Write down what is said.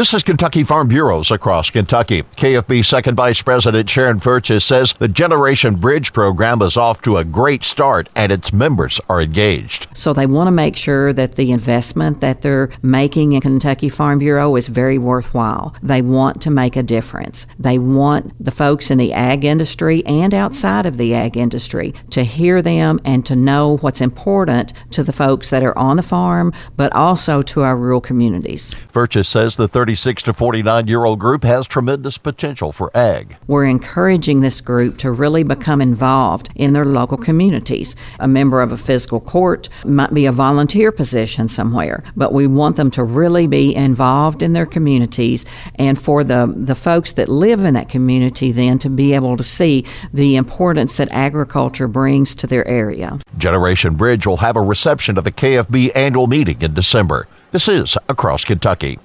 This is Kentucky Farm Bureau's across Kentucky. KFB Second Vice President Sharon Furches says the Generation Bridge program is off to a great start and its members are engaged. So they want to make sure that the investment that they're making in Kentucky Farm Bureau is very worthwhile. They want to make a difference. They want the folks in the ag industry and outside of the ag industry to hear them and to know what's important to the folks that are on the farm, but also to our rural communities. Furches says the 30 36 to 49 year old group has tremendous potential for ag. We're encouraging this group to really become involved in their local communities. A member of a fiscal court might be a volunteer position somewhere, but we want them to really be involved in their communities and for the, the folks that live in that community then to be able to see the importance that agriculture brings to their area. Generation Bridge will have a reception at the KFB annual meeting in December. This is Across Kentucky.